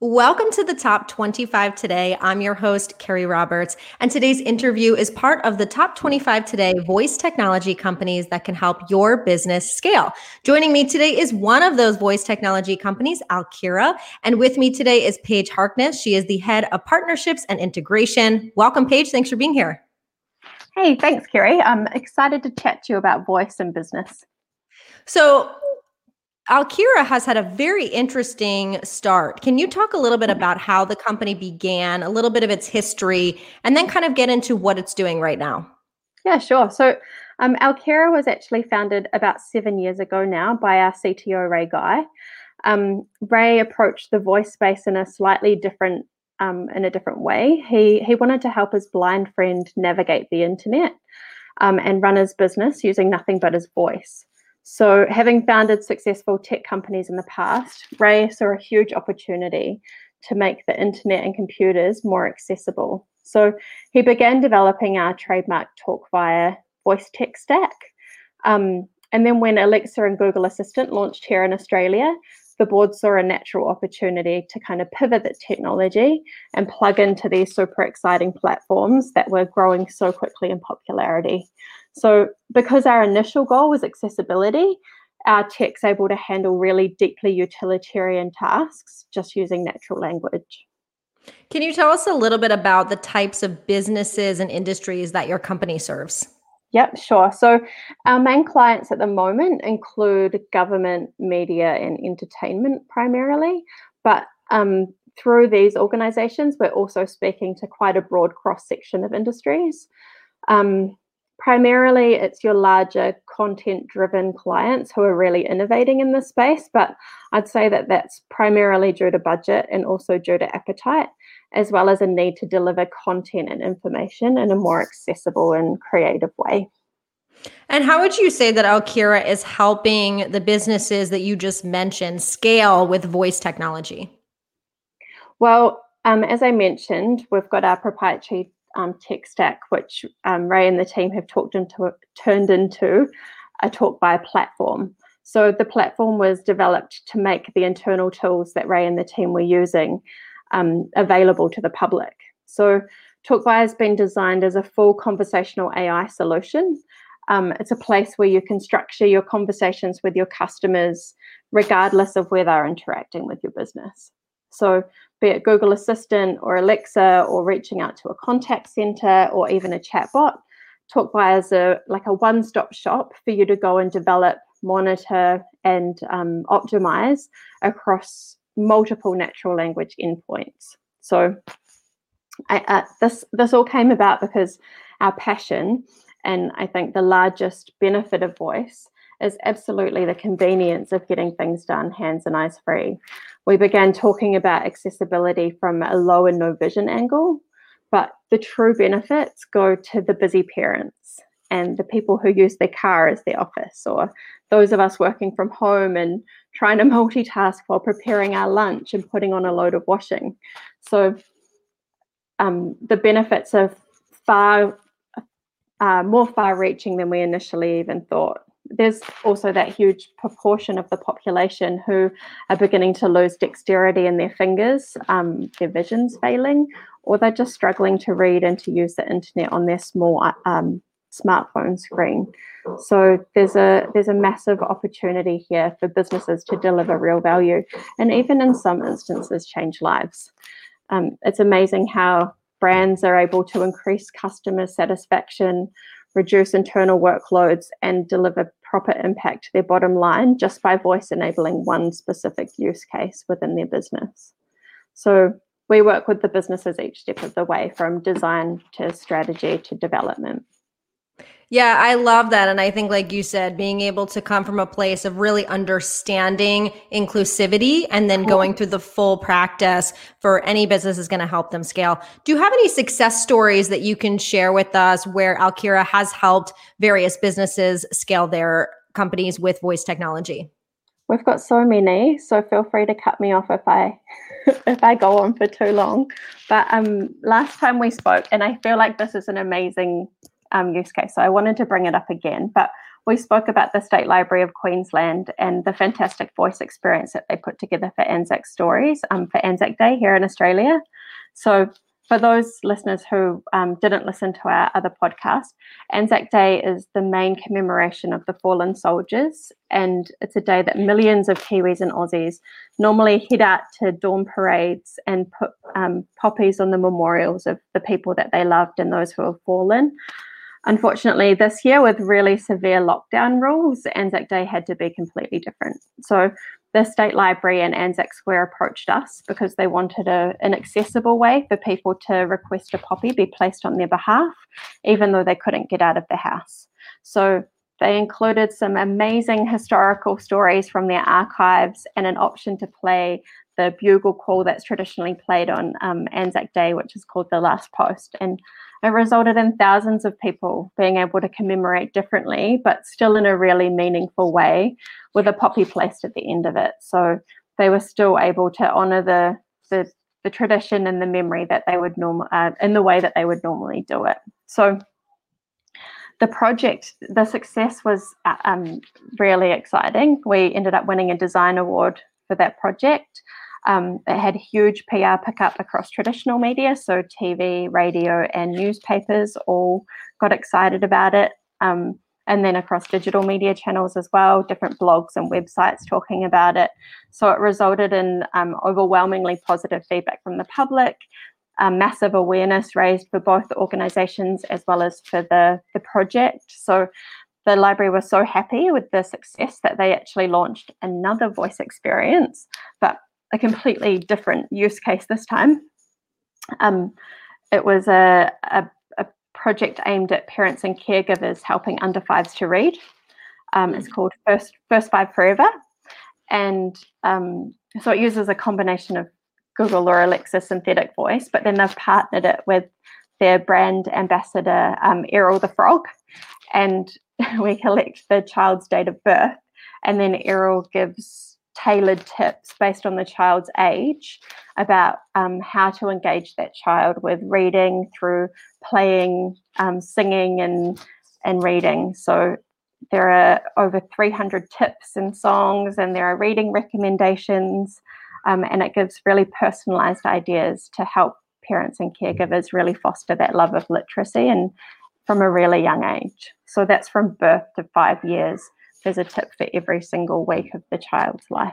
Welcome to the Top 25 Today. I'm your host, Carrie Roberts, and today's interview is part of the Top 25 Today voice technology companies that can help your business scale. Joining me today is one of those voice technology companies, Alkira, and with me today is Paige Harkness. She is the head of partnerships and integration. Welcome, Paige. Thanks for being here. Hey, thanks, Carrie. I'm excited to chat to you about voice and business. So, Alkira has had a very interesting start. Can you talk a little bit about how the company began, a little bit of its history, and then kind of get into what it's doing right now? Yeah, sure. So, um, Alkira was actually founded about seven years ago now by our CTO, Ray Guy. Um, Ray approached the voice space in a slightly different um, in a different way. He he wanted to help his blind friend navigate the internet um, and run his business using nothing but his voice. So, having founded successful tech companies in the past, Ray saw a huge opportunity to make the internet and computers more accessible. So, he began developing our trademark TalkVia voice tech stack. Um, and then, when Alexa and Google Assistant launched here in Australia, the board saw a natural opportunity to kind of pivot the technology and plug into these super exciting platforms that were growing so quickly in popularity. So, because our initial goal was accessibility, our tech's able to handle really deeply utilitarian tasks just using natural language. Can you tell us a little bit about the types of businesses and industries that your company serves? Yep, sure. So, our main clients at the moment include government, media, and entertainment primarily. But um, through these organizations, we're also speaking to quite a broad cross section of industries. Um, primarily it's your larger content driven clients who are really innovating in this space but i'd say that that's primarily due to budget and also due to appetite as well as a need to deliver content and information in a more accessible and creative way and how would you say that Alkira is helping the businesses that you just mentioned scale with voice technology? Well, um, as I mentioned, we've got our proprietary um, tech stack, which um, Ray and the team have talked into turned into a TalkVia platform. So the platform was developed to make the internal tools that Ray and the team were using um, available to the public. So TalkVia has been designed as a full conversational AI solution. Um, it's a place where you can structure your conversations with your customers regardless of where they're interacting with your business. So be it Google Assistant or Alexa or reaching out to a contact center or even a chatbot. TalkVia is a like a one-stop shop for you to go and develop, monitor, and um, optimize across multiple natural language endpoints. So I, uh, this this all came about because our passion and I think the largest benefit of voice is absolutely the convenience of getting things done hands and eyes free. We began talking about accessibility from a low and no vision angle, but the true benefits go to the busy parents and the people who use their car as their office, or those of us working from home and trying to multitask while preparing our lunch and putting on a load of washing. So um, the benefits are far uh, more far reaching than we initially even thought there's also that huge proportion of the population who are beginning to lose dexterity in their fingers, um, their vision's failing, or they're just struggling to read and to use the internet on their small um, smartphone screen. So there's a there's a massive opportunity here for businesses to deliver real value, and even in some instances, change lives. Um, it's amazing how brands are able to increase customer satisfaction reduce internal workloads, and deliver proper impact to their bottom line just by voice enabling one specific use case within their business. So we work with the businesses each step of the way from design to strategy to development. Yeah, I love that. And I think, like you said, being able to come from a place of really understanding inclusivity and then going through the full practice for any business is going to help them scale. Do you have any success stories that you can share with us where Alkira has helped various businesses scale their companies with voice technology? We've got so many, so feel free to cut me off if I if I go on for too long. But um, last time we spoke, and I feel like this is an amazing um, use case. So I wanted to bring it up again. But we spoke about the State Library of Queensland and the fantastic voice experience that they put together for Anzac Stories um, for Anzac Day here in Australia. So for those listeners who um, didn't listen to our other podcast, Anzac Day is the main commemoration of the fallen soldiers, and it's a day that millions of Kiwis and Aussies normally head out to dawn parades and put um, poppies on the memorials of the people that they loved and those who have fallen. Unfortunately, this year with really severe lockdown rules, Anzac Day had to be completely different. So the State Library and Anzac Square approached us because they wanted a, an accessible way for people to request a poppy be placed on their behalf, even though they couldn't get out of the house. So they included some amazing historical stories from their archives and an option to play the bugle call that's traditionally played on um, Anzac Day, which is called the Last Post. And it resulted in thousands of people being able to commemorate differently, but still in a really meaningful way with a poppy placed at the end of it. So they were still able to honor the, the, the tradition and the memory that they would normal uh, in the way that they would normally do it. So the project, the success was uh, um, really exciting. We ended up winning a design award for that project. Um, it had huge PR pickup across traditional media, so TV, radio, and newspapers all got excited about it. Um, and then across digital media channels as well, different blogs and websites talking about it. So it resulted in um, overwhelmingly positive feedback from the public, massive awareness raised for both the organisations as well as for the, the project. So the library was so happy with the success that they actually launched another voice experience, but a completely different use case this time. Um, it was a, a, a, project aimed at parents and caregivers helping under fives to read. Um, it's called First First Five Forever, and um, so it uses a combination of Google or Alexa synthetic voice, but then they've partnered it with their brand ambassador um, Errol the Frog, and we collect the child's date of birth, and then Errol gives tailored tips based on the child's age about um, how to engage that child with reading through playing, um, singing, and and reading. So there are over 300 tips and songs, and there are reading recommendations, um, and it gives really personalized ideas to help parents and caregivers really foster that love of literacy and from a really young age. So that's from birth to five years there's a tip for every single week of the child's life.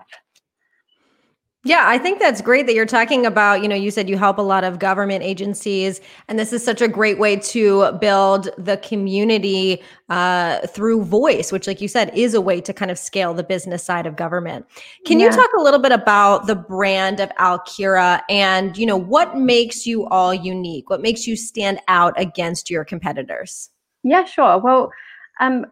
Yeah, I think that's great that you're talking about, you know, you said you help a lot of government agencies, and this is such a great way to build the community uh, through voice, which, like you said, is a way to kind of scale the business side of government. Can yeah. you talk a little bit about the brand of Alkira and, you know, what makes you all unique? What makes you stand out against your competitors? Yeah, sure. Well, um,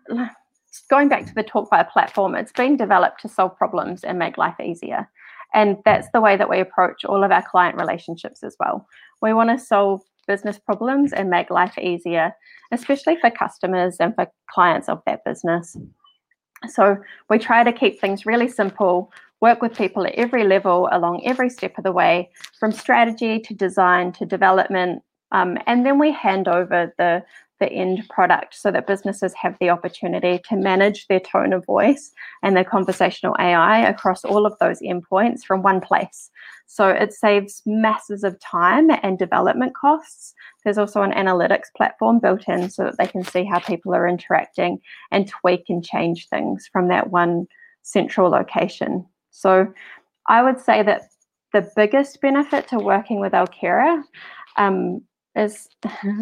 going back to the Talkvia platform, it's been developed to solve problems and make life easier. And that's the way that we approach all of our client relationships as well. We want to solve business problems and make life easier, especially for customers and for clients of that business. So we try to keep things really simple, work with people at every level along every step of the way, from strategy to design to development. Um, and then we hand over the the end product so that businesses have the opportunity to manage their tone of voice and their conversational AI across all of those endpoints from one place. So it saves masses of time and development costs. There's also an analytics platform built in so that they can see how people are interacting and tweak and change things from that one central location. So I would say that the biggest benefit to working with Alkira um, is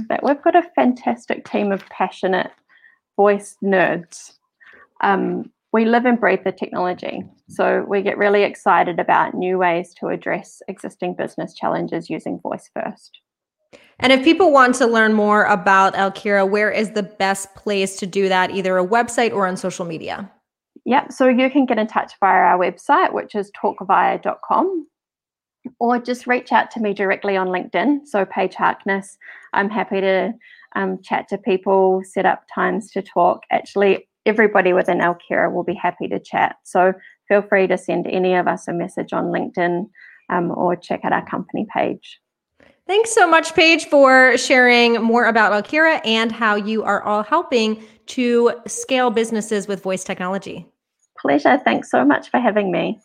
that we've got a fantastic team of passionate voice nerds. Um, we live and breathe the technology. So we get really excited about new ways to address existing business challenges using voice first. And if people want to learn more about Alkira, where is the best place to do that, either a website or on social media? Yep. So you can get in touch via our website, which is talkvia.com or just reach out to me directly on LinkedIn. So, Paige Harkness, I'm happy to um, chat to people, set up times to talk. Actually, everybody within Alkira will be happy to chat. So, feel free to send any of us a message on LinkedIn um, or check out our company page. Thanks so much, Paige, for sharing more about Alkira and how you are all helping to scale businesses with voice technology. Pleasure. Thanks so much for having me.